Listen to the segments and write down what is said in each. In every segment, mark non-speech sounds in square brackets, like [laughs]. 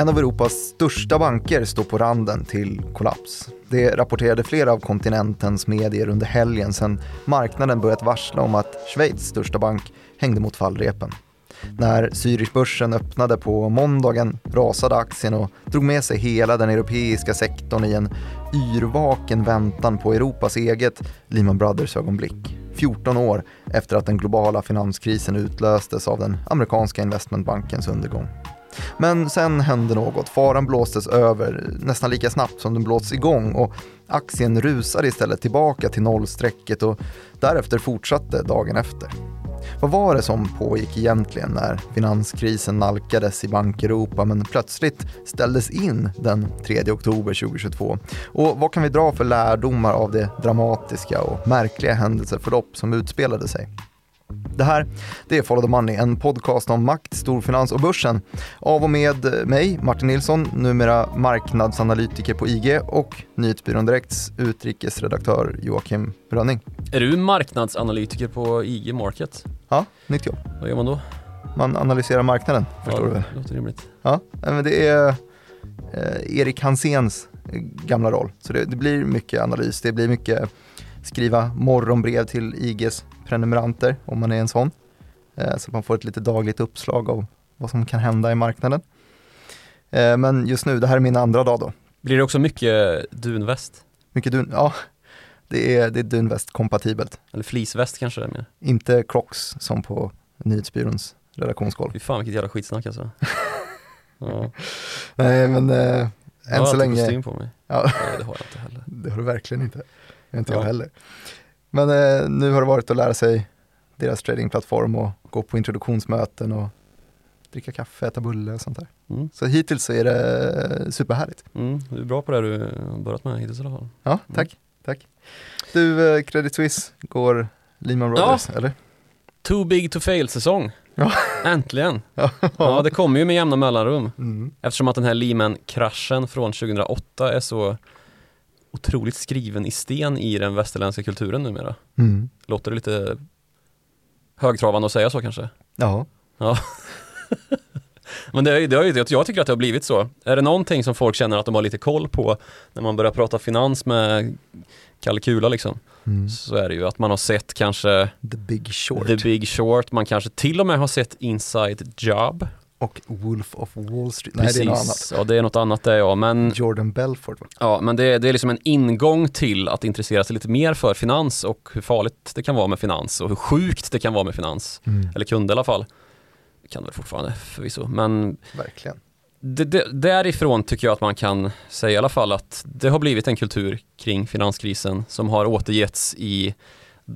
En av Europas största banker står på randen till kollaps. Det rapporterade flera av kontinentens medier under helgen sedan marknaden börjat varsla om att Schweiz största bank hängde mot fallrepen. När Zürichbörsen öppnade på måndagen rasade aktien och drog med sig hela den europeiska sektorn i en yrvaken väntan på Europas eget Lehman Brothers-ögonblick. 14 år efter att den globala finanskrisen utlöstes av den amerikanska investmentbankens undergång. Men sen hände något. Faran blåstes över nästan lika snabbt som den blåsts igång och aktien rusade istället tillbaka till nollstrecket och därefter fortsatte dagen efter. Vad var det som pågick egentligen när finanskrisen nalkades i Bankeuropa men plötsligt ställdes in den 3 oktober 2022? Och vad kan vi dra för lärdomar av det dramatiska och märkliga händelseförlopp som utspelade sig? Det här det är Follow the Money, en podcast om makt, storfinans och börsen. Av och med mig, Martin Nilsson, numera marknadsanalytiker på IG och Nyhetsbyrån Direkts utrikesredaktör Joakim Brönning. Är du marknadsanalytiker på IG Market? Ja, nytt jobb. Vad gör man då? Man analyserar marknaden, förstår ja, du väl? Det låter rimligt. Ja, men det är eh, Erik Hanséns gamla roll. Så det, det, blir mycket analys, det blir mycket skriva morgonbrev till IGs prenumeranter om man är en sån. Eh, så att man får ett lite dagligt uppslag av vad som kan hända i marknaden. Eh, men just nu, det här är min andra dag då. Blir det också mycket dunväst? Mycket dun, ja. Det är, det är dunväst-kompatibelt. Eller fleeceväst kanske det är mer? Inte Crocs som på nyhetsbyråns redaktionsgolv. Fy fan vilket jävla skitsnack alltså. [laughs] ja. Nej men eh, än så länge. kostym på mig. Ja. Nej, det har jag inte heller. [laughs] Det har du verkligen inte. Inte Ja. jag heller. Men eh, nu har det varit att lära sig deras tradingplattform och gå på introduktionsmöten och dricka kaffe, äta bulle och sånt där. Mm. Så hittills så är det superhärligt. Mm, du är bra på det du har börjat med hittills i alla fall. Ja, tack. tack. Du, eh, Credit Suisse går Lehman Brothers, eller? Too big to fail säsong. Ja. Äntligen. [laughs] Ja, det kommer ju med jämna mellanrum. Mm. Eftersom att den här Lehman-kraschen från 2008 är så otroligt skriven i sten i den västerländska kulturen numera. Mm. Låter det lite högtravande att säga så kanske? Ja. [laughs] Men det, är- det ju, jag tycker att det har blivit så. Är det någonting som folk känner att de har lite koll på när man börjar prata finans med Kalle Kula liksom, Mm. så är det ju att man har sett kanske The Big Short The Big Short, man kanske till och med har sett Inside Job. Och Wolf of Wall Street. Nej, det är något annat. Ja, det är något annat det ja, men, Jordan Belfort. va? ja, men det, det är liksom en ingång till att intressera sig lite mer för finans och hur farligt det kan vara med finans och hur sjukt det kan vara med finans. Mm. Eller kunde i alla fall. Det kan det väl fortfarande förvisso, men Verkligen. det, det, därifrån tycker jag att man kan säga i alla fall att det har blivit en kultur kring finanskrisen som har återgetts i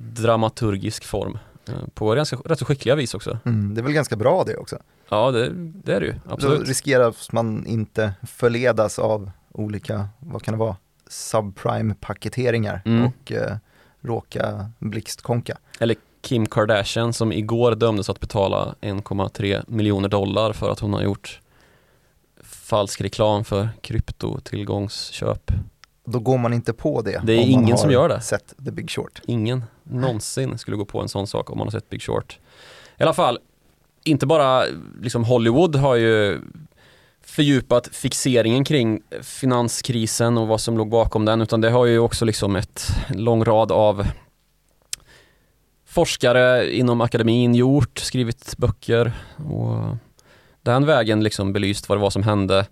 dramaturgisk form. eh, På ganska, rätt så skickliga vis också. Mm. Det är väl ganska bra det också. Ja, det, det är det ju. Då Absolut. riskerar man inte förledas av olika, vad kan det vara, subprime-paketeringar Mm. och eh, råka blixtkonka. Eller Kim Kardashian som igår dömdes att betala 1,3 miljoner dollar för att hon har gjort falsk reklam för kryptotillgångsköp. Då går man inte på det. Det är om man ingen som har gör det. sett The Big Short. Ingen någonsin skulle gå på en sån sak om man har sett Big Short. I alla fall, inte bara liksom Hollywood har ju fördjupat fixeringen kring finanskrisen och vad som låg bakom den utan det har ju också liksom ett lång rad av forskare inom akademin gjort, skrivit böcker och den vägen liksom belyst vad det var som hände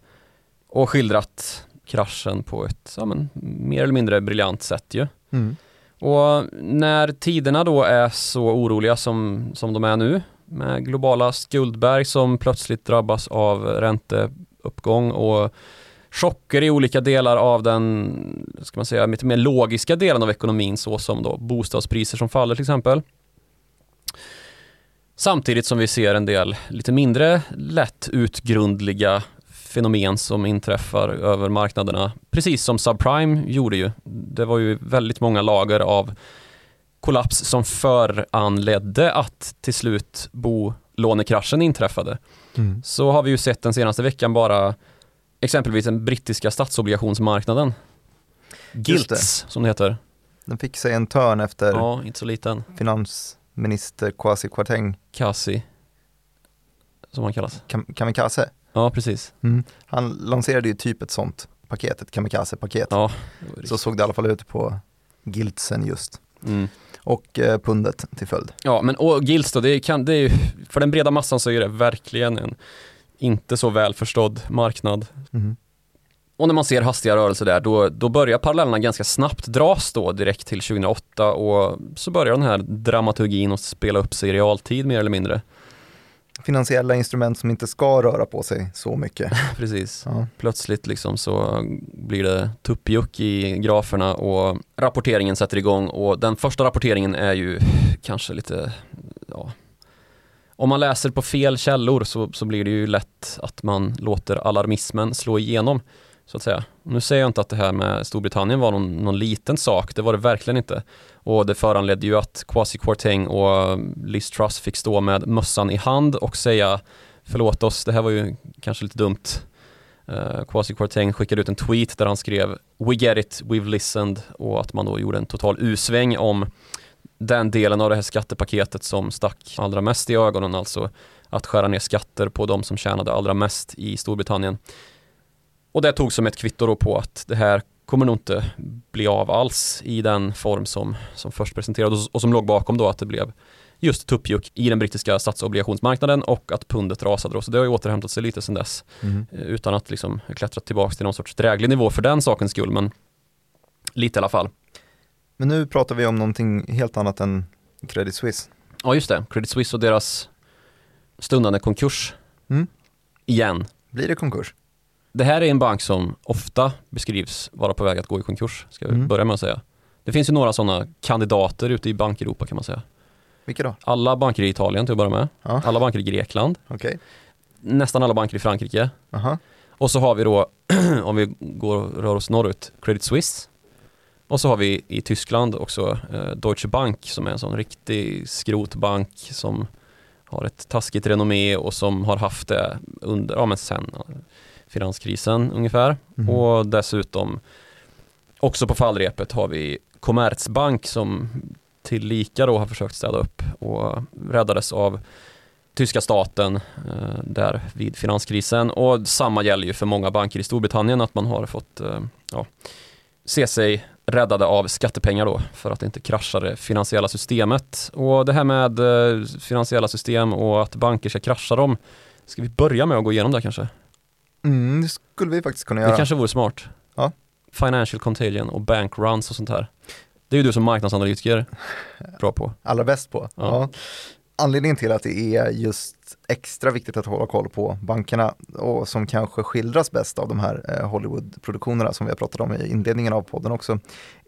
och skildrat kraschen på ett ja, men, mer eller mindre briljant sätt ju. Mm. Och när tiderna då är så oroliga som, som de är nu med globala skuldberg som plötsligt drabbas av ränteuppgång och chocker i olika delar av den, ska man säga, lite mer logiska delen av ekonomin såsom då bostadspriser som faller till exempel. Samtidigt som vi ser en del lite mindre lätt utgrundliga fenomen som inträffar över marknaderna. Precis som subprime gjorde ju. Det var ju väldigt många lager av kollaps som föranledde att till slut bolånekraschen inträffade. Mm. Så har vi ju sett den senaste veckan bara exempelvis den brittiska statsobligationsmarknaden. Gilts som det heter. Den fick sig en törn efter Ja, inte så liten. finansminister Kwasi Kwarteng Kasi. Som han kallas. Kam- Kamikaze. Ja, precis. Mm. Han lanserade ju typ ett sånt paket, ett kamikaze-paket. Ja. Så såg det i alla fall ut på giltsen just. Mm. Och eh, pundet till följd. Ja, men och Gills då, det, kan, det är ju, för den breda massan så är det verkligen en inte så välförstådd marknad. Mm. Och när man ser hastiga rörelser där, då, då börjar parallellerna ganska snabbt dras då direkt till 2008 och så börjar den här dramaturgin att spela upp sig i realtid mer eller mindre. Finansiella instrument som inte ska röra på sig så mycket. [laughs] Precis. Ja. Plötsligt liksom så blir det tuppjuck i graferna och rapporteringen sätter igång och den första rapporteringen är ju kanske lite, ja, om man läser på fel källor så, så blir det ju lätt att man låter alarmismen slå igenom så att säga. Nu säger jag inte att det här med Storbritannien var någon, någon liten sak, det var det verkligen inte. Och det föranledde ju att Kwasi Kwarteng och Liz Truss fick stå med mössan i hand och säga förlåt oss, det här var ju kanske lite dumt. Uh, Kwasi Kwarteng skickade ut en tweet där han skrev We get it, we've listened och att man då gjorde en total usväng om den delen av det här skattepaketet som stack allra mest i ögonen, alltså att skära ner skatter på de som tjänade allra mest i Storbritannien. Och det tog som ett kvitto då på att det här kommer nog inte bli av alls i den form som, som först presenterades och som låg bakom då att det blev just tuppjuck i den brittiska statsobligationsmarknaden och att pundet rasade då. Så det har ju återhämtat sig lite sedan dess. Mm. Utan att liksom klättra tillbaka till någon sorts dräglig nivå för den sakens skull, men lite i alla fall. Men nu pratar vi om någonting helt annat än Credit Suisse. Ja, just det. Credit Suisse och deras stundande konkurs. Mm. Igen. Blir det konkurs? Det här är en bank som ofta beskrivs vara på väg att gå i konkurs, ska vi Mm. börja med att säga. Det finns ju några sådana kandidater ute i bankeuropa kan man säga. Vilka då? Alla banker i Italien till att börja med. Ja. Alla banker i Grekland. Okej. Nästan alla banker i Frankrike. Aha. Och så har vi då, [clears throat] om vi går och rör oss norrut, Credit Suisse. Och så har vi i Tyskland också eh, Deutsche Bank som är en sån riktig skrotbank som har ett taskigt renommé och som har haft det under, ja men sen finanskrisen ungefär. Mhm. Och dessutom också på fallrepet har vi Commerzbank som tillika då har försökt städa upp och räddades av tyska staten eh, där vid finanskrisen och samma gäller ju för många banker i Storbritannien att man har fått eh, ja, se sig räddade av skattepengar då för att inte krascha det finansiella systemet. Och det här med eh, finansiella system och att banker ska krascha dem, ska vi börja med att gå igenom det kanske? Mm, det skulle vi faktiskt kunna Det göra. kanske vore smart. Ja. Financial contagion och bank runs och sånt här. Det är ju du som marknadsanalytiker [laughs] bra på. Allra bäst på. Ja. Ja. Anledningen till att det är just extra viktigt att hålla koll på bankerna och som kanske skildras bäst av de här eh, Hollywood-produktionerna som vi har pratat om i inledningen av podden också,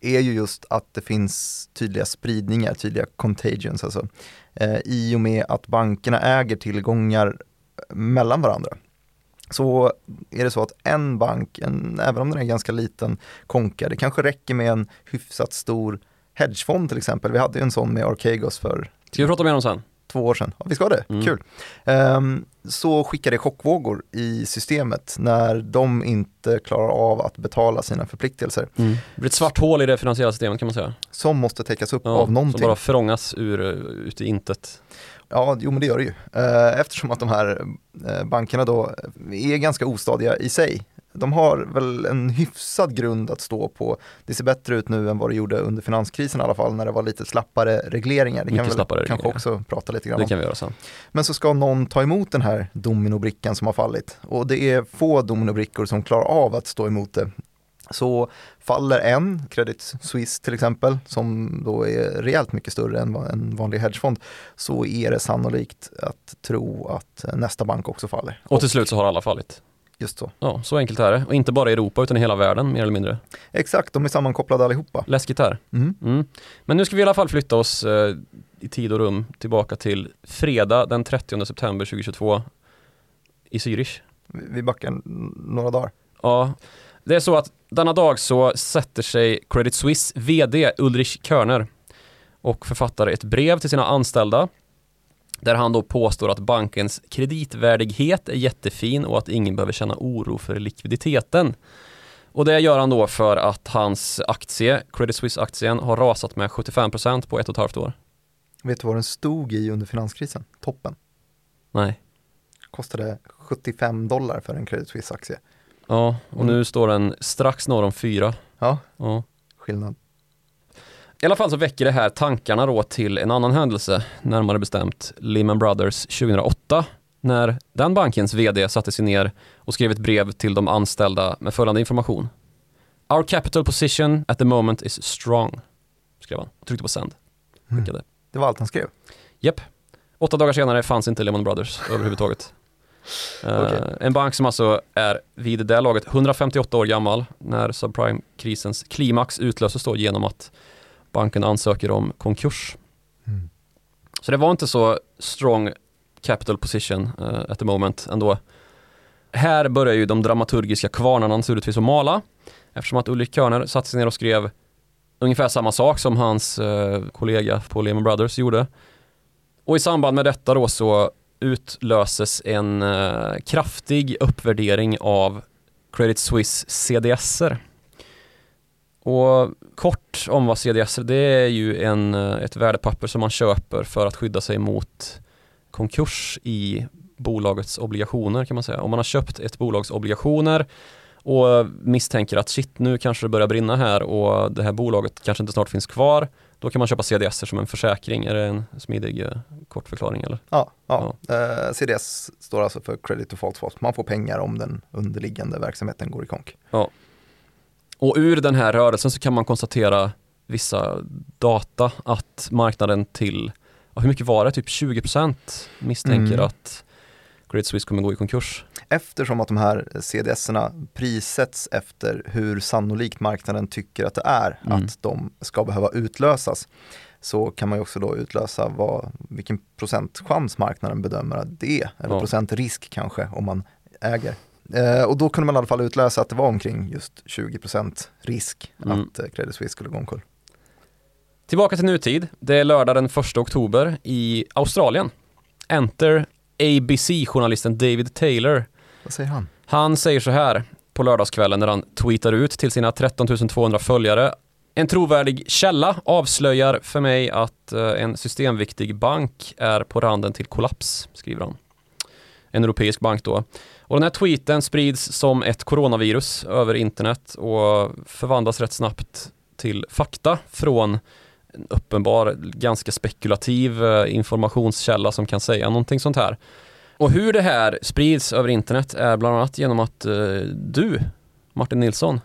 är ju just att det finns tydliga spridningar, tydliga contagions alltså. Eh, I och med att bankerna äger tillgångar mellan varandra. Så är det så att en bank, en, även om den är ganska liten, konkar. Det kanske räcker med en hyfsat stor hedgefond till exempel. Vi hade ju en sån med Archegos för Ska vi prata mer om sen? två år sedan. Ja, vi ska det, Mm. kul. Ehm, så skickar det chockvågor i systemet när de inte klarar av att betala sina förpliktelser Det blir ett svart hål i det finansiella systemet kan man säga. som måste täckas upp Ja, av som någonting. bara förångas ur, ut i intet. Ja, jo men det gör det ju. Eh, Eftersom att de här eh, bankerna då är ganska ostadiga i sig. De har väl en hyfsad grund att stå på. Det ser bättre ut nu än vad det gjorde under finanskrisen i alla fall när det var lite slappare regleringar. Det kan Mycket vi väl slappare kanske också prata lite grann Det om. kan vi göra sen. Men så ska någon ta emot den här dominobrickan som har fallit. Och det är få dominobrickor som klarar av att stå emot det. Så faller en, Credit Suisse till exempel, som då är rejält mycket större än en vanlig hedgefond, så är det sannolikt att tro att nästa bank också faller. Och till slut så har alla fallit. Just så. Ja, så enkelt är det. Och inte bara i Europa utan i hela världen mer eller mindre. Exakt, de är sammankopplade allihopa. Läskigt här. Mm. Mm. Men nu ska vi i alla fall flytta oss eh, i tid och rum tillbaka till fredag den 30 september 2022 i Zürich. Vi backar några dagar. Ja, det är så att denna dag så sätter sig Credit Suisse VD Ulrich Körner och författar ett brev till sina anställda där han då påstår att bankens kreditvärdighet är jättefin och att ingen behöver känna oro för likviditeten. Och det gör han då för att hans aktie, Credit Suisse-aktien, har rasat med 75% på ett och ett halvt år. Vet du vad den stod i under finanskrisen? Toppen. Nej. Kostade 75 dollar för en Credit Suisse-aktie. Ja, och nu Mm. står den strax norr om fyra. Ja, Ja. skillnad. I alla fall så väcker det här tankarna då till en annan händelse, närmare bestämt Lehman Brothers 2008, när den bankens VD satte sig ner och skrev ett brev till de anställda med följande information. Our capital position at the moment is strong, skrev han och tryckte på send. Mm. Det var allt han skrev. Japp. Åtta dagar senare fanns inte Lehman Brothers överhuvudtaget. Eh, Okej. En bank som alltså är vid det laget 158 år gammal när subprime-krisens klimax utlöses då genom att banken ansöker om konkurs. Mm. Så det var inte så strong capital position uh, at the moment ändå. Här börjar ju de dramaturgiska kvarnarna naturligtvis att mala eftersom att Ulrik Körner satte sig ner och skrev ungefär samma sak som hans eh, kollega på Lehman Brothers gjorde. Och i samband med detta då så utlöses en uh, kraftig uppvärdering av Credit Suisse CDSer. Och kort om vad CDS är, det är ju en, eh, ett värdepapper som man köper för att skydda sig mot konkurs i bolagets obligationer kan man säga. Om man har köpt ett bolags obligationer och misstänker att shit nu kanske det börjar brinna här och det här bolaget kanske inte snart finns kvar. Då kan man köpa CDS som en försäkring. Är det en smidig eh, kort förklaring eller? Ja, ja. Eh, CDS står alltså för Credit Default Swap. Man får pengar om den underliggande verksamheten går i konk. Och ur den här rörelsen så kan man konstatera vissa data att marknaden till, ja, hur mycket var det? Typ 20% misstänker Mm. att Credit Suisse kommer gå i konkurs. Eftersom att de här CDS-erna prissätts efter hur sannolikt marknaden tycker att det är Mm. att de ska behöva utlösas så kan man ju också då utlösa vad, vilken procentchans marknaden bedömer att det är, eller Ja. procentrisk kanske om man äger. Eh, och då kunde man i alla fall utläsa att det var omkring just 20% risk Mm. att eh, Credit Suisse skulle gå omkull. Tillbaka till nutid. Det är lördag den 1 oktober i Australien. Enter ABC-journalisten David Taylor. Vad säger han? Han säger så här på lördagskvällen när han tweetar ut till sina 13 200 följare. En trovärdig källa avslöjar för mig att eh, en systemviktig bank är på randen till kollaps, skriver han. En europeisk bank då. Och den här tweeten sprids som ett coronavirus över internet och förvandlas rätt snabbt till fakta från en uppenbar, ganska spekulativ eh, informationskälla som kan säga någonting sånt här. Och hur det här sprids över internet är bland annat genom att eh, du, Martin Nilsson,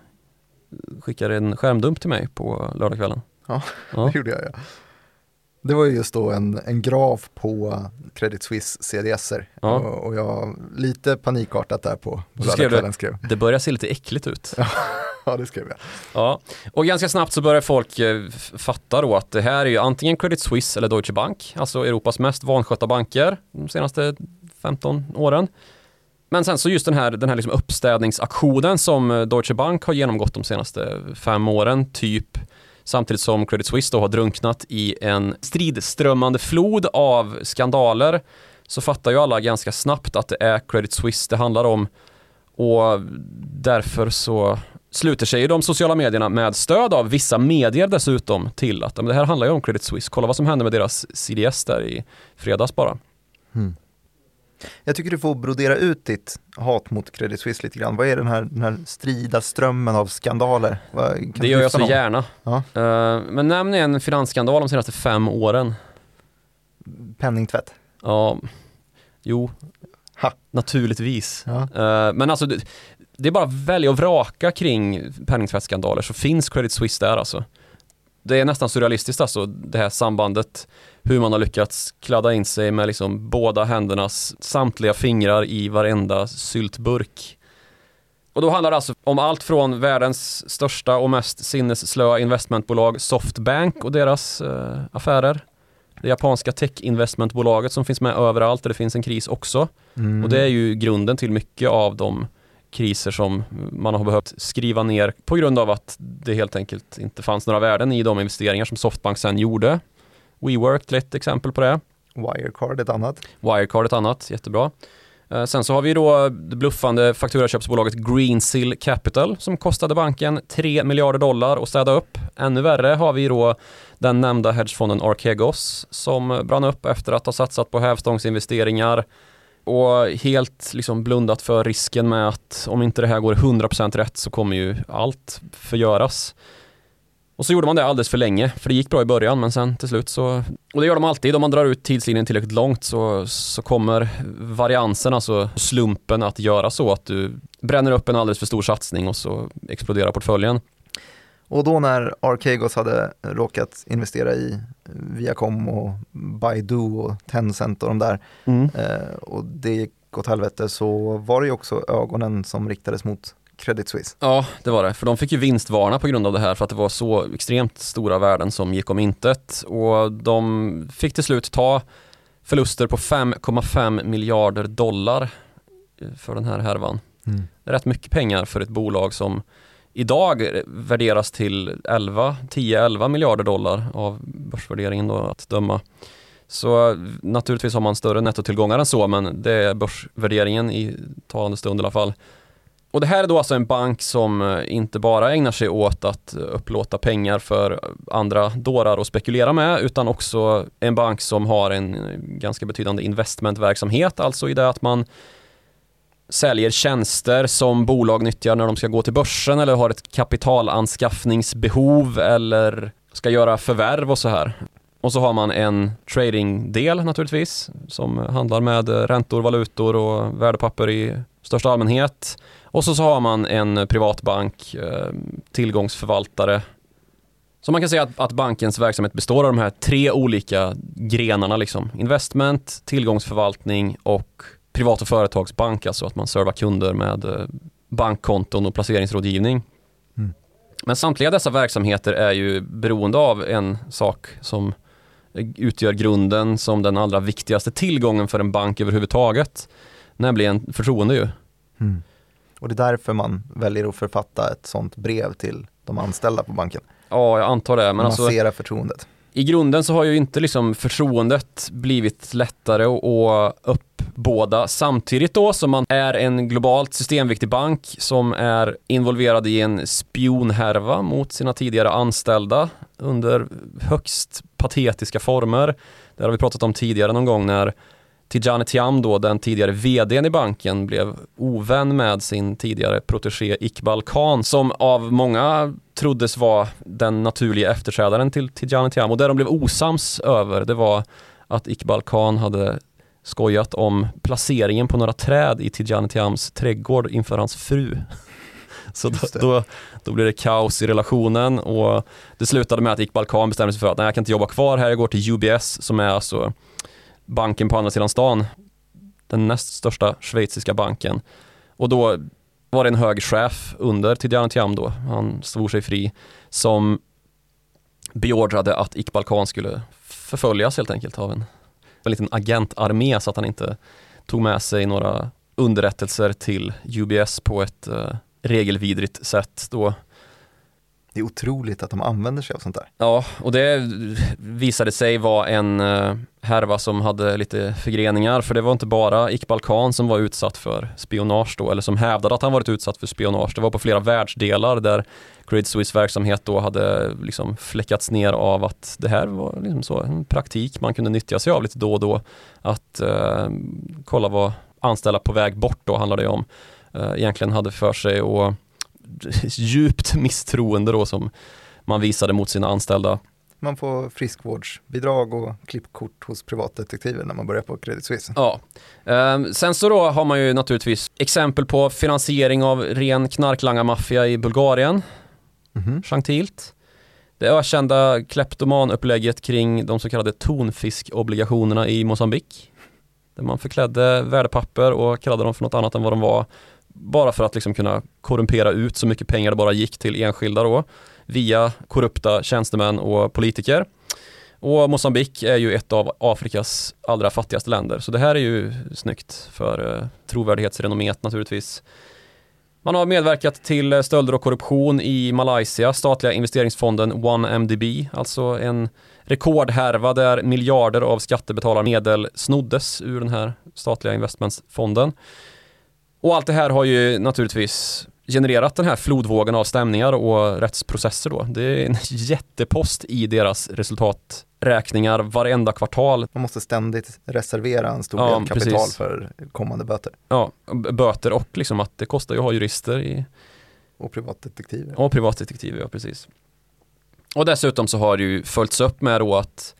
skickar en skärmdump till mig på lördagskvällen. Ja, Ja. [laughs] det gjorde jag ja. Det var ju just då en, en graf på Credit Suisse CDSer Ja. och, och jag lite panikartat där på på lördagskvällen skrev. Det börjar se lite äckligt ut. [laughs] Ja, det skrev jag. Ja, och ganska snabbt så börjar folk eh, fatta då att det här är ju antingen Credit Suisse eller Deutsche Bank, alltså Europas mest vanskötta banker de senaste 15 åren. Men sen så just den här, den här liksom uppstädningsaktionen som eh, Deutsche Bank har genomgått de senaste fem åren, typ samtidigt som Credit Suisse då har drunknat i en stridströmmande flod av skandaler, så fattar ju alla ganska snabbt att det är Credit Suisse det handlar om och därför så sluter sig de sociala medierna med stöd av vissa medier dessutom till att men det här handlar ju om Credit Suisse. Kolla vad som hände med deras CDS där i fredags bara. Mm. Jag tycker du får brodera ut ditt hat mot Credit Suisse lite grann. Vad är den här, den här strida strömmen av skandaler? Vad, det gör jag så någon? gärna. Ja. Eh, men nämn en finansskandal de senaste fem åren. Penningtvätt. Ja, jo, Ha. naturligtvis. Ja. Eh, men alltså, det, det är bara att välja och vraka kring penningtvättsskandaler så finns Credit Suisse där alltså. Det är nästan surrealistiskt alltså, det här sambandet. Hur man har lyckats kladda in sig med liksom båda händernas samtliga fingrar i varenda syltburk. Och då handlar det alltså om allt från världens största och mest sinnesslöa investmentbolag Softbank och deras eh, affärer. Det japanska tech-investmentbolaget som finns med överallt där det finns en kris också. Mm. Och det är ju grunden till mycket av de kriser som man har behövt skriva ner på grund av att det helt enkelt inte fanns några värden i de investeringar som Softbank sen gjorde. WeWork är ett exempel på det. Wirecard ett annat. Wirecard ett annat, jättebra. Eh, Sen så har vi då det bluffande fakturaköpsbolaget Greensill Capital som kostade banken 3 miljarder dollar att städa upp. Ännu värre har vi då den nämnda hedgefonden Archegos som brann upp efter att ha satsat på hävstångsinvesteringar och helt liksom blundat för risken med att om inte det här går 100% rätt så kommer ju allt förgöras. Och så gjorde man det alldeles för länge, för det gick bra i början men sen till slut så... Och det gör de alltid, om man drar ut tidslinjen tillräckligt långt så, så kommer variansen, alltså slumpen att göra så att du bränner upp en alldeles för stor satsning och så exploderar portföljen. Och då när Archegos hade råkat investera i Viacom och Baidu och Tencent och de där mm. eh, och det gick åt helvete så var det ju också ögonen som riktades mot Credit Suisse. Ja, det var det. För de fick ju vinstvarna på grund av det här för att det var så extremt stora värden som gick om intet. Och de fick till slut ta förluster på 5,5 miljarder dollar för den här härvan. Mm. Rätt mycket pengar för ett bolag som idag värderas till 11, 10-11 miljarder dollar av börsvärderingen då att döma. Så naturligtvis har man större nettotillgångar än så men det är börsvärderingen i talande stund i alla fall. Och det här är då alltså en bank som eh, inte bara ägnar sig åt att eh, upplåta pengar för eh, andra dårar att spekulera med utan också en bank som har en ganska betydande investmentverksamhet, alltså i det att man säljer tjänster som bolag nyttjar när de ska gå till börsen eller har ett kapitalanskaffningsbehov eller ska göra förvärv och så här. Och så har man en tradingdel naturligtvis som handlar med räntor, valutor och värdepapper i största allmänhet. Och så, så har man en privatbank, eh, tillgångsförvaltare. Så man kan säga att, att, bankens verksamhet består av de här tre olika grenarna liksom. Investment, tillgångsförvaltning och privat och företagsbank, alltså att man servar kunder med eh, bankkonton och placeringsrådgivning. Mm. Men samtliga dessa verksamheter är ju beroende av en sak som utgör grunden som den allra viktigaste tillgången för en bank överhuvudtaget. Nämligen förtroende ju. Mm. Och det är därför man väljer att författa ett sånt brev till de anställda på banken. Ja, jag antar det. Men alltså, förtroendet. I grunden så har ju inte liksom förtroendet blivit lättare att uppbåda samtidigt då som man är en globalt systemviktig bank som är involverad i en spionhärva mot sina tidigare anställda under högst patetiska former. Det har vi pratat om tidigare någon gång när Tidjane Thiam då, den tidigare vdn i banken, blev ovän med sin tidigare protegé Iqbal Khan som av många troddes vara den naturliga efterträdaren till Tidjane Thiam och det de blev osams över det var att Iqbal Khan hade skojat om placeringen på några träd i Tidjane Thiams trädgård inför hans fru. [laughs] Så då, då, då blev det kaos i relationen och det slutade med att Iqbal Khan bestämde sig för att nej, jag kan inte jobba kvar här, jag går till UBS som är alltså banken på andra sidan stan, den näst största schweiziska banken. Och då var det en hög chef under Tidjane Thiam då, han svor sig fri, som beordrade att Iqbal Khan skulle förföljas helt enkelt av en, en liten agentarmé så att han inte tog med sig några underrättelser till UBS på ett uh, regelvidrigt sätt. Då det är otroligt att de använder sig av sånt där. Ja, och det visade sig vara en uh, härva som hade lite förgreningar för det var inte bara Iqbal Khan som var utsatt för spionage då eller som hävdade att han varit utsatt för spionage. Det var på flera världsdelar där Credit Suisse verksamhet då hade liksom fläckats ner av att det här var liksom så en praktik man kunde nyttja sig av lite då och då. Att eh, kolla vad anställda på väg bort då handlar det om. eh, egentligen hade för sig och [laughs] djupt misstroende då som man visade mot sina anställda. Man får friskvårdsbidrag och klippkort hos privatdetektiver när man börjar på Credit Suisse. Ja. Ehm, sen så då har man ju naturligtvis exempel på finansiering av ren knarklangarmaffia i Bulgarien. Mm -hmm. Det ökända kleptomanupplägget kring de så kallade tonfiskobligationerna i Mosambik. Där man förklädde värdepapper och kallade dem för något annat än vad de var bara för att liksom kunna korrumpera ut så mycket pengar det bara gick till enskilda då via korrupta tjänstemän och politiker. Och Mosambik är ju ett av Afrikas allra fattigaste länder så det här är ju snyggt för eh, trovärdighetsrenommet naturligtvis. Man har medverkat till eh, stölder och korruption i Malaysia, statliga investeringsfonden 1MDB, alltså en rekordhärva där miljarder av skattebetalarmedel snoddes ur den här statliga investmentfonden. Och allt det här har ju naturligtvis genererat den här flodvågen av stämningar och rättsprocesser då. Det är en [laughs] jättepost i deras resultaträkningar varenda kvartal. Man måste ständigt reservera en stor Ja, del kapital precis. för kommande böter Ja, böter och liksom att det kostar ju att ha jurister i, och privatdetektiver. och privatdetektiver, ja precis. Och dessutom så har det ju följts upp med då att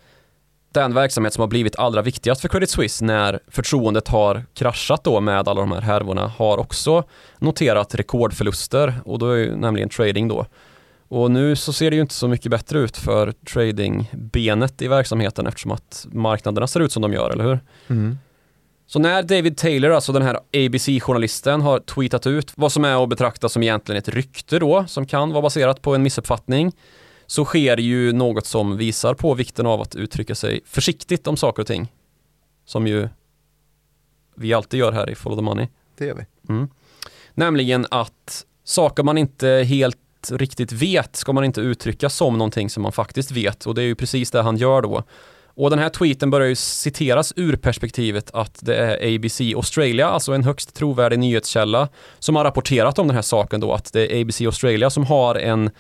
den verksamhet som har blivit allra viktigast för Credit Suisse när förtroendet har kraschat då med alla de här härvorna har också noterat rekordförluster och då är ju nämligen trading då. Och nu så ser det ju inte så mycket bättre ut för tradingbenet i verksamheten eftersom att marknaderna ser ut som de gör, eller hur? Mm. Så när David Taylor, alltså den här ABC-journalisten, har tweetat ut vad som är att betrakta som egentligen ett rykte då, som kan vara baserat på en missuppfattning, så sker ju något som visar på vikten av att uttrycka sig försiktigt om saker och ting. Som ju vi alltid gör här i Follow the Money. Det gör vi. Mm. Nämligen att saker man inte helt riktigt vet ska man inte uttrycka som någonting som man faktiskt vet och det är ju precis det han gör då. Och den här tweeten börjar ju citeras ur perspektivet att det är ABC Australia, alltså en högst trovärdig nyhetskälla, som har rapporterat om den här saken då, att det är ABC Australia som har en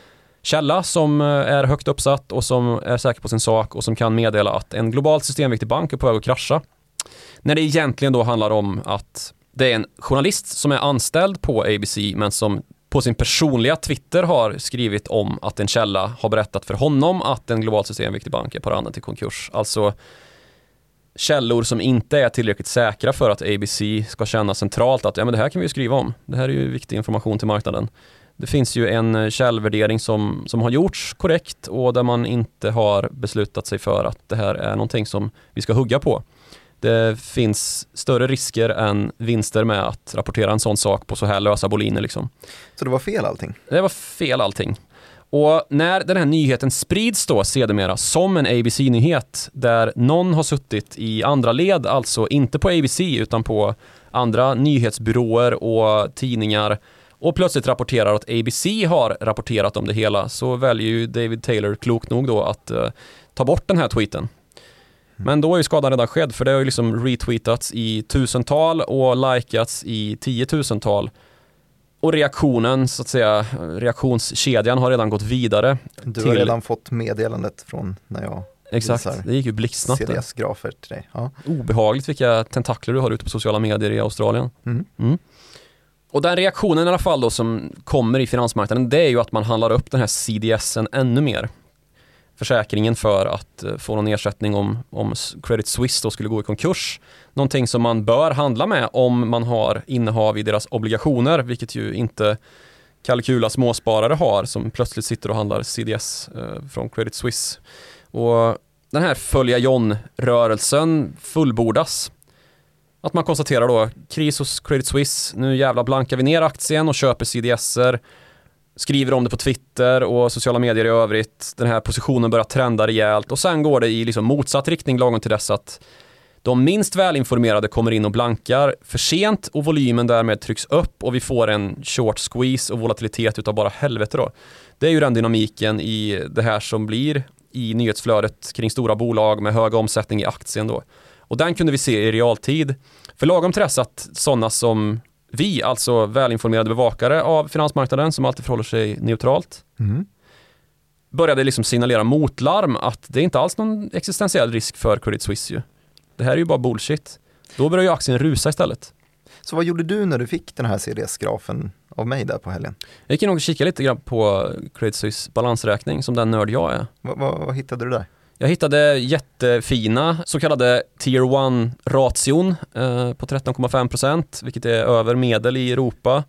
källa som eh, är högt uppsatt och som är säker på sin sak och som kan meddela att en globalt systemviktig bank är på väg att krascha. När det egentligen då handlar om att det är en journalist som är anställd på ABC men som på sin personliga Twitter har skrivit om att en källa har berättat för honom att en globalt systemviktig bank är på randen till konkurs. Alltså källor som inte är tillräckligt säkra för att ABC ska känna centralt att ja, men det här kan vi ju skriva om. Det här är ju viktig information till marknaden. Det finns ju en eh, källvärdering som, som har gjorts korrekt och där man inte har beslutat sig för att det här är någonting som vi ska hugga på. Det finns större risker än vinster med att rapportera en sån sak på så här lösa boliner liksom. Så det var fel allting? Det var fel allting. Och när den här nyheten sprids då sedermera som en ABC-nyhet där någon har suttit i andra led, alltså inte på ABC utan på andra nyhetsbyråer och tidningar och plötsligt rapporterar att ABC har rapporterat om det hela så väljer ju David Taylor klokt nog då att eh, ta bort den här tweeten. Men då är ju skadan redan skedd för det har ju liksom retweetats i tusental och likats i tiotusental. Och reaktionen, så att säga, reaktionskedjan har redan gått vidare. Du Till- har redan fått meddelandet från när jag Exakt, det gick ju blixtsnabbt. CDS-grafer till dig. Ja. Obehagligt vilka tentakler du har ute på sociala medier i Australien. Mm. Och den reaktionen i alla fall då som kommer i finansmarknaden det är ju att man handlar upp den här CDSen ännu mer. Försäkringen för att eh, få någon ersättning om, om Credit Suisse då skulle gå i konkurs. Någonting som man bör handla med om man har innehav i deras obligationer, vilket ju inte kalkyla småsparare har som plötsligt sitter och handlar CDS eh, från Credit Suisse. Och den här följa John-rörelsen fullbordas. Att man konstaterar då, kris hos Credit Suisse, nu jävla blankar vi ner aktien och köper CDSer. Skriver om det på Twitter och sociala medier i övrigt. Den här positionen börjar trenda rejält och sen går det i liksom motsatt riktning lagom till dess att de minst välinformerade kommer in och blankar för sent och volymen därmed trycks upp och vi får en short squeeze och volatilitet utav bara helvete då. Det är ju den dynamiken i det här som blir i nyhetsflödet kring stora bolag med hög omsättning i aktien då. Och den kunde vi se i realtid. För lagom till dess att sådana som vi, alltså välinformerade bevakare av finansmarknaden som alltid förhåller sig neutralt, Mm. började liksom signalera motlarm att det är inte alls någon existentiell risk för Credit Suisse ju. Det här är ju bara bullshit. Då börjar ju aktien rusa istället. Så vad gjorde du när du fick den här CDS-grafen av mig där på helgen? Jag gick in och kikade lite grann på Credit Suisse balansräkning som den nörd jag är. Vad, vad, vad hittade du där? Jag hittade jättefina så kallade Tier 1-ration eh, på 13,5% vilket är över medel i Europa.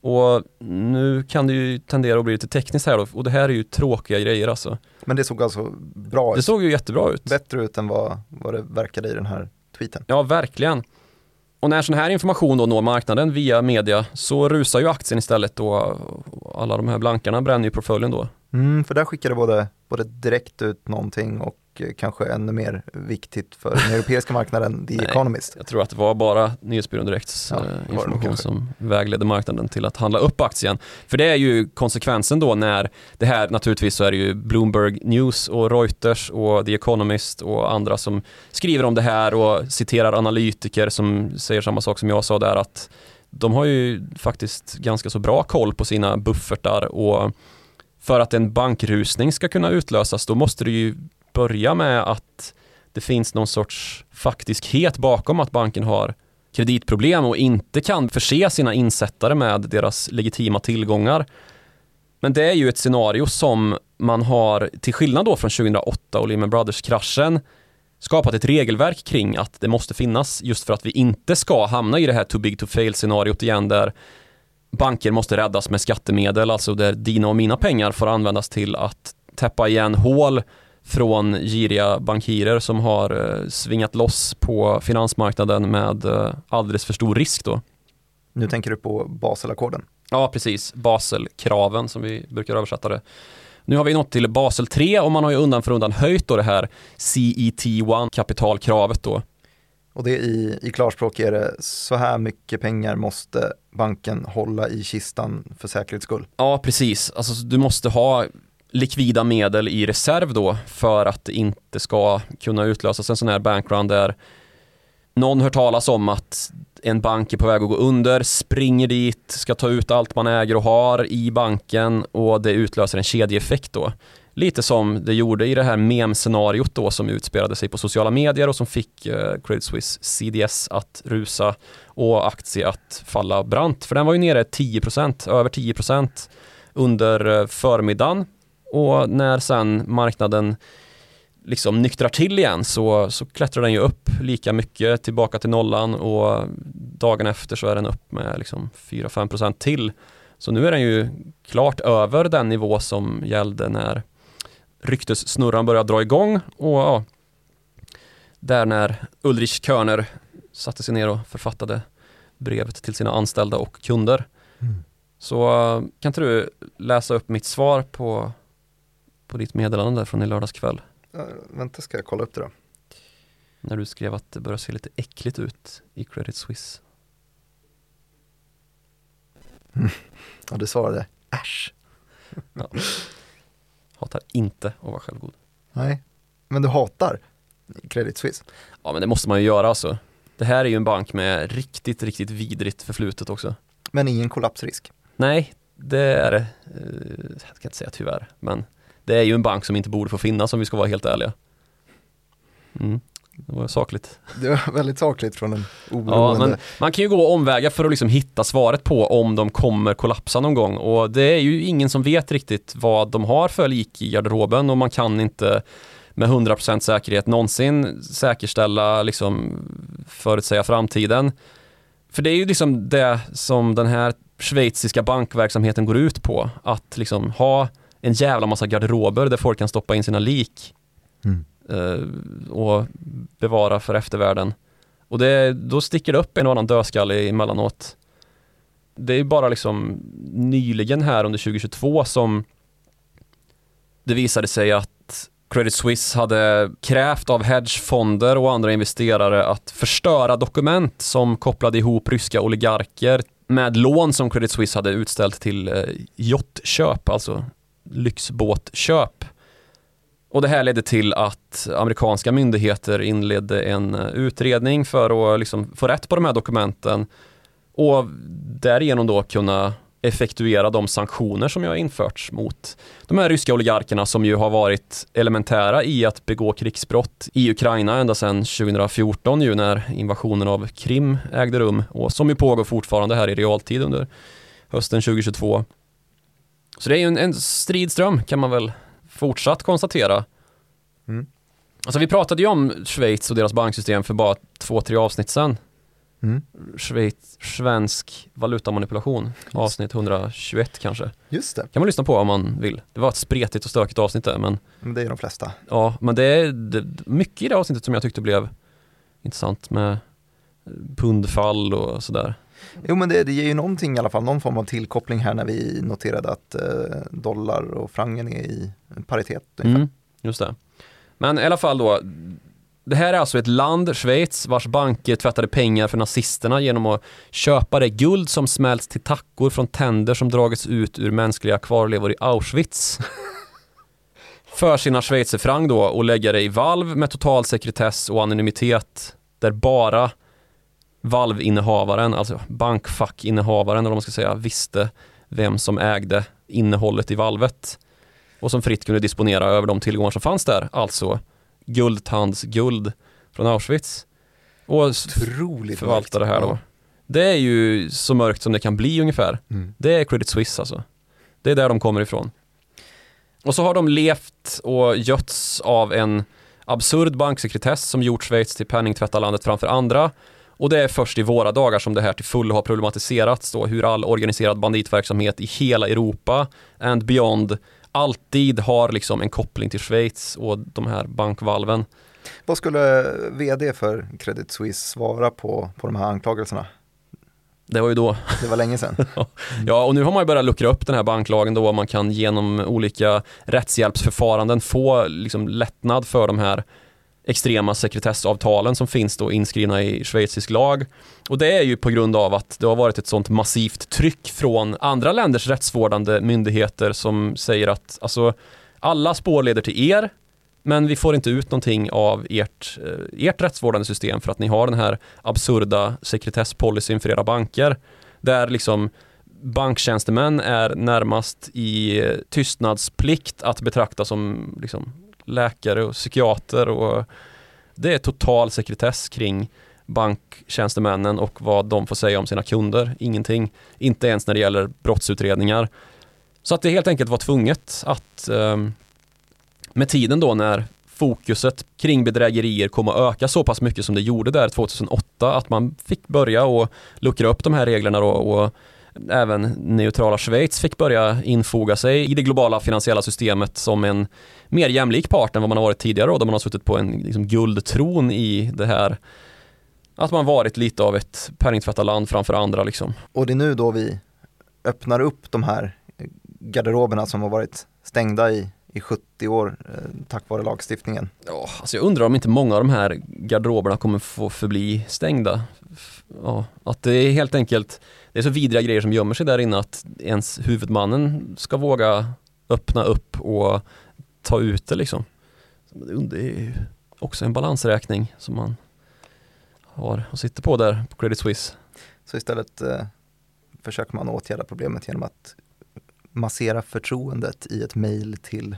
Och nu kan det ju tendera att bli lite tekniskt här då, och det här är ju tråkiga grejer alltså. Men det såg alltså bra Det ut, såg ju jättebra ut. bättre ut än vad, vad det verkade i den här tweeten. Ja, verkligen. Och när sån här information då når marknaden via media så rusar ju aktien istället då och alla de här blankarna bränner ju portföljen då. Mm, för där skickade både, både direkt ut någonting och eh, kanske ännu mer viktigt för den europeiska marknaden, The Nej. Economist. Jag tror att det var bara Nyhetsbyrån Direkts Ja, eh, information som vägledde marknaden till att handla upp aktien. För det är ju konsekvensen då när det här naturligtvis så är det ju Bloomberg News och Reuters och The Economist och andra som skriver om det här och citerar analytiker som säger samma sak som jag sa där att de har ju faktiskt ganska så bra koll på sina buffertar och för att en bankrusning ska kunna utlösas då måste det ju börja med att det finns någon sorts faktiskhet bakom att banken har kreditproblem och inte kan förse sina insättare med deras legitima tillgångar. Men det är ju ett scenario som man har, till skillnad då från 2008 och Lehman Brothers-kraschen, skapat ett regelverk kring att det måste finnas just för att vi inte ska hamna i det här too big to fail scenariot igen där banker måste räddas med skattemedel, alltså där dina och mina pengar får användas till att täppa igen hål från giriga bankirer som har eh, svingat loss på finansmarknaden med eh, alldeles för stor risk då. Nu tänker du på Baselackorden? Ja, precis. Baselkraven som vi brukar översätta det. Nu har vi nått till Basel 3 och man har ju undan för undan höjt då det här CET1 kapitalkravet då. Och det i, i klarspråk är det så här mycket pengar måste banken hålla i kistan för säkerhets skull. Ja, precis. Alltså du måste ha likvida medel i reserv då för att det inte ska kunna utlösas en sån här bankrun där någon hör talas om att en bank är på väg att gå under, springer dit, ska ta ut allt man äger och har i banken och det utlöser en kedjeeffekt då. Lite som det gjorde i det här mem-scenariot då som utspelade sig på sociala medier och som fick eh, Credit Suisse CDS att rusa och aktie att falla brant. För den var ju nere 10%, över 10% under eh, förmiddagen och när sen marknaden liksom nyktrar till igen så, så klättrar den ju upp lika mycket tillbaka till nollan och dagen efter så är den upp med liksom 4-5% till. Så nu är den ju klart över den nivå som gällde när ryktessnurran började dra igång och ja, där när Ulrich Körner satte sig ner och författade brevet till sina anställda och kunder. Mm. Så kan inte du läsa upp mitt svar på, på ditt meddelande från i lördags kväll? Ja, vänta, ska jag kolla upp det då? När du skrev att det börjar se lite äckligt ut i Credit Suisse. [laughs] Ja, du svarade äsch. Ja. Hatar inte att vara självgod. Nej, men du hatar Credit Suisse? Ja, men det måste man ju göra alltså. Det här är ju en bank med riktigt, riktigt vidrigt förflutet också. Men ingen kollapsrisk? Nej, det är det. Eh, jag kan inte säga tyvärr, men det är ju en bank som inte borde få finnas om vi ska vara helt ärliga. Mm. Det var sakligt. Det var väldigt sakligt från en oberoende. Ja, men man kan ju gå omvägar för att liksom hitta svaret på om de kommer kollapsa någon gång och det är ju ingen som vet riktigt vad de har för lik i garderoben och man kan inte med 100% säkerhet någonsin säkerställa, liksom förutsäga framtiden. För det är ju liksom det som den här schweiziska bankverksamheten går ut på, att liksom ha en jävla massa garderober där folk kan stoppa in sina lik. Mm. Eh, och bevara för eftervärlden. Och det, då sticker det upp en och annan dödskalle emellanåt. Det är bara liksom nyligen här under 2022 som det visade sig att Credit Suisse hade krävt av hedgefonder och andra investerare att förstöra dokument som kopplade ihop ryska oligarker med lån som Credit Suisse hade utställt till eh, yachtköp, alltså lyxbåtköp. Och det här ledde till att amerikanska myndigheter inledde en eh, utredning för att liksom få rätt på de här dokumenten och därigenom då kunna effektuera de sanktioner som ju har införts mot de här ryska oligarkerna som ju har varit elementära i att begå krigsbrott i Ukraina ända sedan 2014 ju när invasionen av Krim ägde rum och som ju pågår fortfarande här i realtid under hösten 2022. Så det är ju en, en stridström kan man väl fortsatt konstatera. Mm. Alltså vi pratade ju om Schweiz och deras banksystem för bara två, tre avsnitt sedan. Mm. Schweiz, svensk valutamanipulation, avsnitt 121 kanske. Just det. Kan man lyssna på om man vill. Det var ett spretigt och stökigt avsnitt där men Men det är de flesta. Ja, men det är det, mycket i det avsnittet som jag tyckte blev intressant med pundfall och sådär. Jo men det, det ger ju någonting i alla fall, någon form av tillkoppling här när vi noterade att eh, dollar och frangen är i paritet. Mm, just det. Men i alla fall då, det här är alltså ett land, Schweiz, vars banker tvättade pengar för nazisterna genom att köpa det guld som smälts till tackor från tänder som dragits ut ur mänskliga kvarlevor i Auschwitz. [laughs] för sina schweizerfranc då och lägga det i valv med total sekretess och anonymitet där bara valvinnehavaren, alltså bankfackinnehavaren eller vad man ska säga, visste vem som ägde innehållet i valvet och som fritt kunde disponera över de tillgångar som fanns där, alltså guldtandsguld från Auschwitz. Och Otroligt förvalta det här då. Det är ju så mörkt som det kan bli ungefär. Mm. Det är Credit Suisse alltså. Det är där de kommer ifrån. Och så har de levt och götts av en absurd banksekretess som gjort Schweiz till penningtvättarlandet framför andra. Och det är först i våra dagar som det här till fullo har problematiserats då hur all organiserad banditverksamhet i hela Europa and beyond alltid har liksom en koppling till Schweiz och de här bankvalven. Vad skulle vd för Credit Suisse svara på, på de här anklagelserna? Det var ju då. Det var länge sedan. [laughs] Ja, och nu har man ju börjat luckra upp den här banklagen då man kan genom olika rättshjälpsförfaranden få liksom lättnad för de här extrema sekretessavtalen som finns då inskrivna i schweizisk lag. Och det är ju på grund av att det har varit ett sånt massivt tryck från andra länders rättsvårdande myndigheter som säger att alltså alla spår leder till er, men vi får inte ut någonting av ert, eh, ert rättsvårdande system för att ni har den här absurda sekretesspolicyn för era banker. Där liksom banktjänstemän är närmast i tystnadsplikt att betrakta som liksom läkare och psykiater och det är total sekretess kring banktjänstemännen och vad de får säga om sina kunder. Ingenting, inte ens när det gäller brottsutredningar. Så att det helt enkelt var tvunget att eh, med tiden då när fokuset kring bedrägerier kom att öka så pass mycket som det gjorde där 2008 att man fick börja och luckra upp de här reglerna då och även neutrala Schweiz fick börja infoga sig i det globala finansiella systemet som en mer jämlik part än vad man har varit tidigare då, där man har suttit på en liksom, guldtron i det här att man varit lite av ett penningtvättarland framför andra liksom. Och det är nu då vi öppnar upp de här garderoberna som har varit stängda i, i 70 år eh, tack vare lagstiftningen. Ja, alltså jag undrar om inte många av de här garderoberna kommer få förbli stängda. Ja, att det är helt enkelt, det är så vidriga grejer som gömmer sig där inne att ens huvudmannen ska våga öppna upp och ta ut det liksom. Det är ju också en balansräkning som man har och sitter på där på Credit Suisse. Så istället eh, försöker man åtgärda problemet genom att massera förtroendet i ett mejl till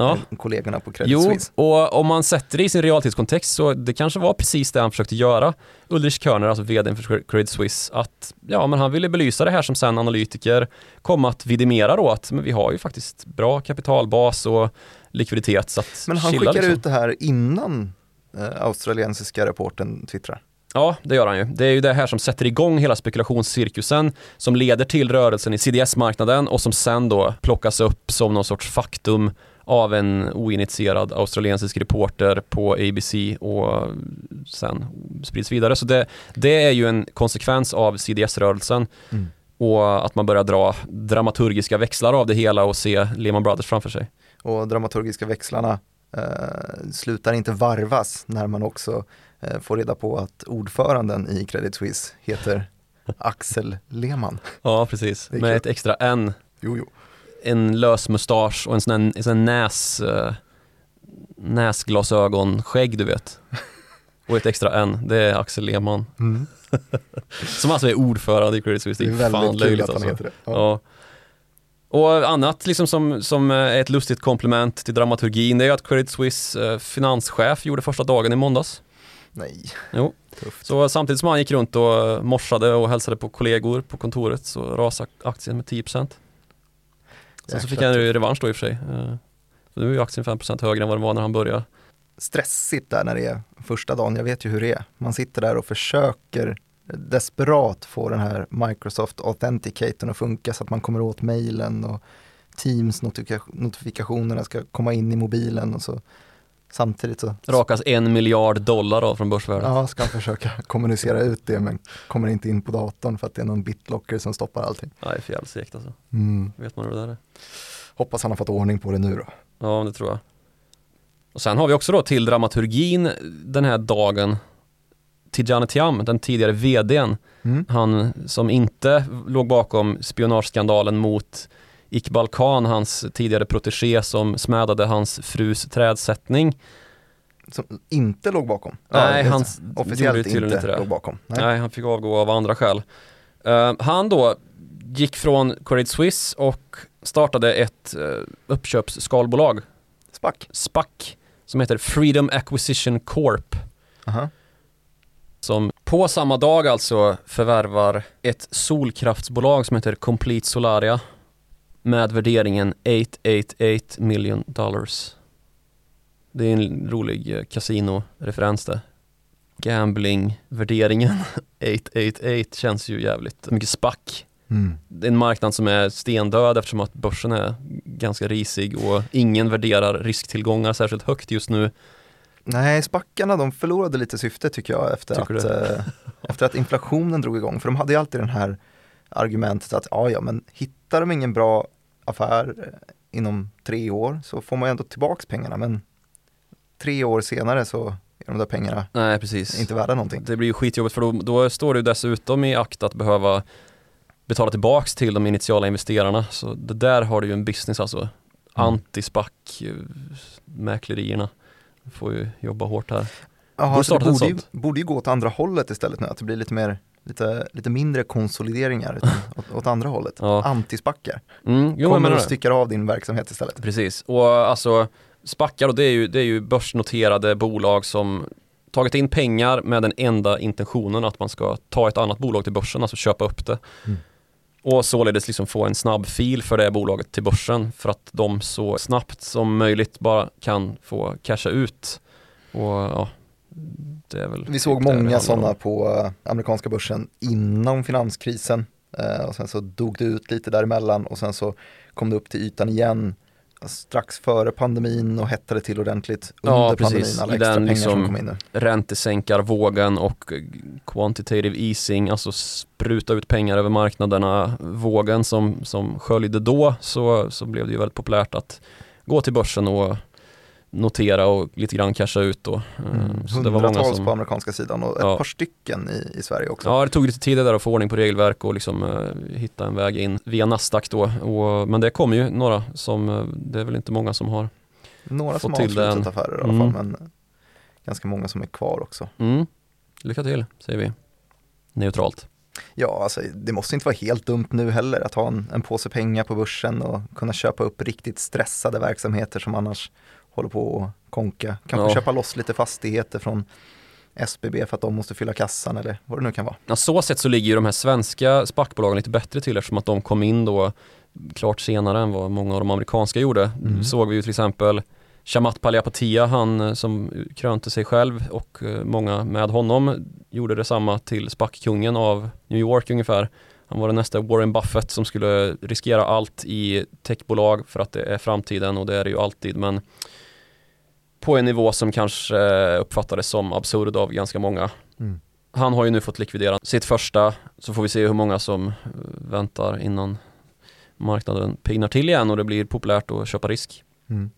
Ja. kollegorna på Credit Jo, Suisse. och om man sätter det i sin realtidskontext så det kanske var precis det han försökte göra. Ulrich Körner, alltså vdn för Credit Suisse, att ja, men han ville belysa det här som sen analytiker kom att vidimera då att men vi har ju faktiskt bra kapitalbas och likviditet. Så att Men han skickar liksom. ut det här innan eh, australiensiska reporten twittrar. Ja, det gör han ju. Det är ju det här som sätter igång hela spekulationscirkusen som leder till rörelsen i CDS-marknaden och som sen då plockas upp som någon sorts faktum av en oinitierad australiensisk reporter på ABC och sen sprids vidare. Så det, det är ju en konsekvens av CDS-rörelsen Mm. och att man börjar dra dramaturgiska växlar av det hela och se Lehman Brothers framför sig. Och dramaturgiska växlarna eh, slutar inte varvas när man också eh, får reda på att ordföranden i Credit Suisse heter [laughs] Axel Lehmann. Ja, precis. Med ett extra N. Jo, jo. En lös mustasch och en sån här, en sån näs, eh, näsglasögon, skägg du vet. [laughs] Och ett extra N, det är Axel Lehmann. Mm. [laughs] Som alltså är ordförande i Credit Suisse. Det är fan väldigt kul löjligt att han alltså. heter det. Ja. Ja. Och annat liksom som, som är ett lustigt komplement till dramaturgin det är att Credit Suisse eh, finanschef gjorde första dagen i måndags. Nej, Jo. tufft. Så samtidigt som han gick runt och eh, morsade och hälsade på kollegor på kontoret så rasade aktien med 10%. Sen så fick han ju revansch då i och för sig. Eh, Så nu är ju aktien 5% högre än vad den var när han började. Stressigt där när det är första dagen, jag vet ju hur det är. Man sitter där och försöker desperat få den här Microsoft Authenticatorn att funka så att man kommer åt mejlen och Teams notifika- notifikationerna ska komma in i mobilen och så samtidigt så Rakas en miljard dollar av från börsvärdet. Ja, ska han försöka [laughs] kommunicera ut det men kommer inte in på datorn för att det är någon bitlocker som stoppar allting. Nej, det är för jävligt segt alltså. Mm. Vet man hur det där är? Hoppas han har fått ordning på det nu då. Ja, det tror jag. Och sen har vi också då till dramaturgin den här dagen Tidjane Thiam, den tidigare vdn, Mm. han som inte låg bakom spionageskandalen mot Iqbal Khan, hans tidigare protegé som smädade hans frus trädsättning. som inte låg bakom. Nej, Ja, han officiellt inte inte det. låg bakom. Nej. Nej, han fick avgå av andra skäl. Eh, han då gick från Credit Suisse och startade ett uh, uppköpsskalbolag, SPAC. SPAC, som heter Freedom Acquisition Corp. Aha. Som på samma dag alltså förvärvar ett solkraftsbolag som heter Complete Solaria med värderingen 888 million dollars. Det är en rolig eh, kasinoreferens det. Gambling-värderingen 888 [laughs] känns ju jävligt mycket spack. Mm. Det är en marknad som är stendöd eftersom att börsen är ganska risig och ingen värderar risktillgångar särskilt högt just nu. Nej, spackarna de förlorade lite syfte tycker jag efter, Tycker att, eh, efter att inflationen drog igång. För de hade ju alltid den här argumentet att ja, ja, men hittar de ingen bra affär eh, inom tre år så får man ändå tillbaks pengarna. Men tre år senare så är de där pengarna Nej, precis. inte värda någonting. Det blir ju skitjobbigt för då, då står du dessutom i akt att behöva betala tillbaks till de initiala investerarna. Så det där har du ju en business alltså. Antispack, eh, mäklerierna. Får ju jobba hårt här. Jaha, Borde borde ju, borde ju gå åt andra hållet istället nu, att det blir lite mer lite, lite mindre konsolideringar [laughs] åt, åt andra hållet. Ja. Antispackar. Mm, jo, Kommer och styckar av din verksamhet istället. Precis, och alltså spackar då, det är ju, det är ju börsnoterade bolag som tagit in pengar med den enda intentionen att man ska ta ett annat bolag till börsen, alltså köpa upp det. Mm. Och således liksom få en snabb fil för det bolaget till börsen för att de så snabbt som möjligt bara kan få casha ut. Och ja, väl Vi såg typ många sådana på eh, amerikanska börsen innan finanskrisen. Eh, och sen så dog det ut lite däremellan och sen så kom det upp till ytan igen strax före pandemin och hettade till ordentligt under Ja, pandemin. Alla extra den pengar liksom- som kom in nu. räntesänkarvågen och quantitative easing, alltså spruta ut pengar över marknaderna, vågen som, som sköljde då, så, så blev det ju väldigt populärt att gå till börsen och notera och lite grann casha ut då. Eh, Så det var Hundratals som... på amerikanska sidan och ett Ja. par stycken i, i Sverige också. Ja, det tog lite tid där att få ordning på regelverk och liksom eh, hitta en väg in via Nasdaq då. Och, men det kom ju några som, eh, det är väl inte många som har. Några Fått som har avslutat affärer i alla Mm. fall, men ganska många som är kvar också. Mm. Lycka till, säger vi. Neutralt. Ja, alltså det måste inte vara helt dumt nu heller att ha en, en påse pengar på börsen och kunna köpa upp riktigt stressade verksamheter som annars håller på att konka. Kanske Ja. köpa loss lite fastigheter från SBB för att de måste fylla kassan eller vad det nu kan vara. Ja, så sett så ligger ju de här svenska SPAC-bolagen lite bättre till eftersom att de kom in då klart senare än vad många av de amerikanska gjorde. Mm. Såg vi ju till exempel Shamat Palihapitiya, han eh, som krönte sig själv och eh, många med honom gjorde detsamma till SPAC-kungen av New York ungefär. Han var den nästa Warren Buffett som skulle riskera allt i techbolag för att det är framtiden och det är det ju alltid men på en nivå som kanske uppfattades som absurd av ganska många. Mm. Han har ju nu fått likvidera sitt första, så får vi se hur många som väntar innan marknaden piggnar till igen och det blir populärt att köpa risk. Mm.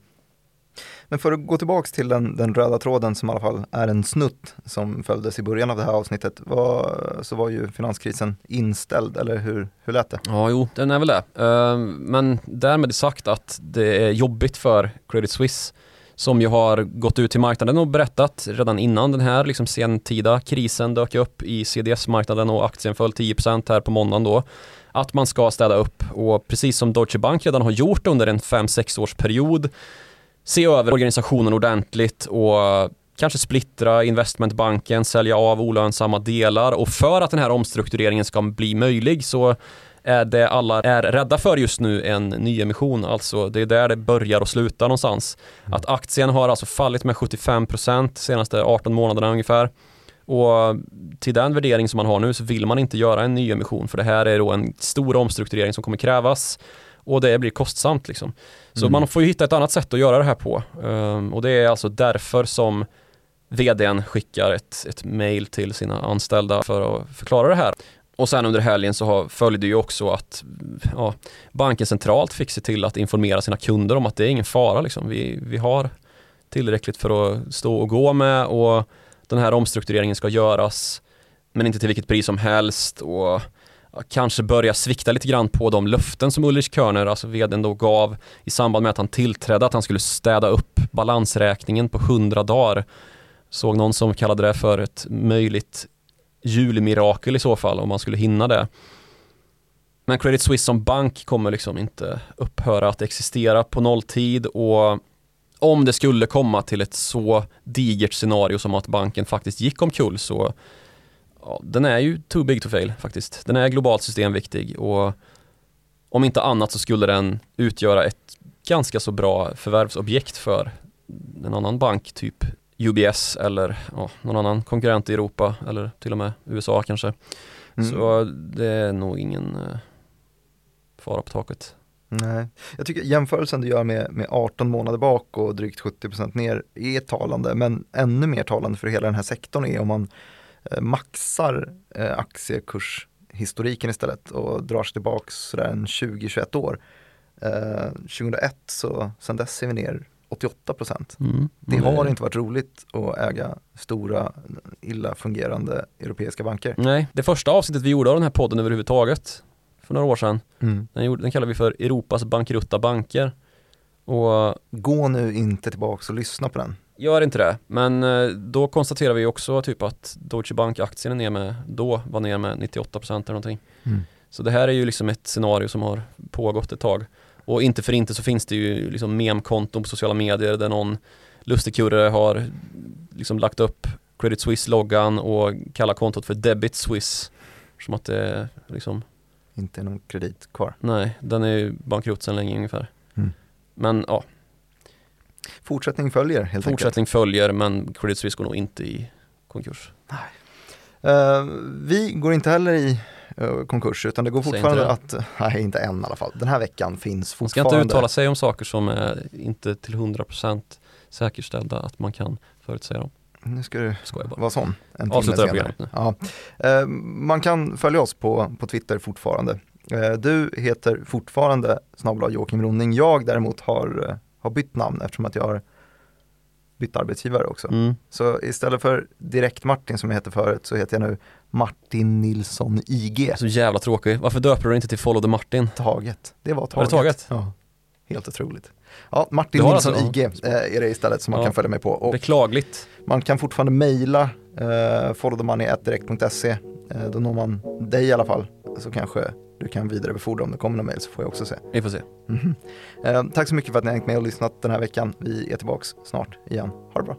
Men för att gå tillbaks till den, den röda tråden som i alla fall är en snutt som följdes i början av det här avsnittet var, så var ju finanskrisen inställd, eller hur, hur lät det? Ja, jo, den är väl det. Eh, Men därmed sagt att det är jobbigt för Credit Suisse som ju har gått ut till marknaden och berättat redan innan den här liksom sentida krisen dök upp i CDS-marknaden och aktien föll 10% här på måndagen då att man ska städa upp. Och precis som Deutsche Bank redan har gjort under en 5-6 års period se över organisationen ordentligt och kanske splittra investmentbanken, sälja av olönsamma delar. Och för att den här omstruktureringen ska bli möjlig så är det alla är rädda för just nu en nyemission, alltså det är där det börjar och slutar någonstans. Att aktien har alltså fallit med 75% de senaste 18 månaderna ungefär. Och till den värdering som man har nu så vill man inte göra en nyemission för det här är då en stor omstrukturering som kommer krävas och det blir kostsamt liksom. Så Mm. man får ju hitta ett annat sätt att göra det här på. Ehm, och det är alltså därför som vdn skickar ett, ett mail till sina anställda för att förklara det här. Och sen under helgen så har, följde ju också att ja, banken centralt fick se till att informera sina kunder om att det är ingen fara. Liksom. Vi, vi har tillräckligt för att stå och gå med och den här omstruktureringen ska göras men inte till vilket pris som helst och kanske börja svikta lite grann på de löften som Ulrich Körner, alltså vdn då gav i samband med att han tillträdde att han skulle städa upp balansräkningen på 100 dagar. Såg någon som kallade det för ett möjligt julmirakel i så fall om man skulle hinna det. Men Credit Suisse som bank kommer liksom inte upphöra att existera på nolltid och om det skulle komma till ett så digert scenario som att banken faktiskt gick omkull så ja, den är ju too big to fail faktiskt. Den är globalt systemviktig och om inte annat så skulle den utgöra ett ganska så bra förvärvsobjekt för en annan bank, typ UBS eller ja, någon annan konkurrent i Europa eller till och med USA kanske. Mm. Så det är nog ingen eh, fara på taket. Nej, jag tycker jämförelsen du gör med, med 18 månader bak och drygt 70% ner är talande, men ännu mer talande för hela den här sektorn är om man eh, maxar eh, aktiekurshistoriken istället och drar sig tillbaks sådär en 20-21 år. Eh, 2001 så sen dess är vi ner 88 procent. Mm, det har inte varit roligt att äga stora, illa fungerande europeiska banker. Nej, det första avsnittet vi gjorde av den här podden överhuvudtaget för några år sedan. Mm. Den, den kallar vi för Europas bankrutta banker. Och Gå nu inte tillbaks och lyssna på den. Gör inte det, men eh, då konstaterar vi också typ att Deutsche Bank-aktien är ner med, då var ner med 98% eller någonting. Mm. Så det här är ju liksom ett scenario som har pågått ett tag. Och inte för inte så finns det ju liksom memkonton på sociala medier där någon lustigkurre har liksom lagt upp Credit Suisse-loggan och kallar kontot för Debit Swiss. Som att det är liksom inte någon kredit kvar. Nej, den är ju bankrutt sedan länge ungefär. Mm. Men ja. Fortsättning följer helt Fortsättning enkelt. följer men Credit Suisse går nog inte i konkurs. Nej. Uh, vi går inte heller i konkurs utan det går fortfarande att, nej inte än i alla fall, den här veckan finns fortfarande. Man ska inte uttala sig om saker som är inte till 100% säkerställda att man kan förutsäga dem. Nu ska du vara sån. En programmet nu. Ja. Eh, man kan följa oss på, på Twitter fortfarande. Eh, du heter fortfarande snabel Joakim Ronning. Jag däremot har, eh, har bytt namn eftersom att jag har bytt arbetsgivare också. Mm. Så istället för direkt Martin som jag hette förut så heter jag nu Martin Nilsson IG. Så jävla tråkig. Varför döper du inte till Follow the Martin? Taget. Det var taget. Var det taget? Ja. Helt otroligt. Ja, Martin Nilsson alltså, IG eh, är det istället som man kan följa mig på. Och Beklagligt. Man kan fortfarande mejla eh, followthemoney.direkt.se. Eh, då når man dig i alla fall. Så kanske du kan vidarebefordra om det kommer någon mejl så får jag också se. Vi får se. Mm -hmm. tack så mycket för att ni har hängt med och lyssnat den här veckan. Vi är tillbaka snart igen. Ha det bra.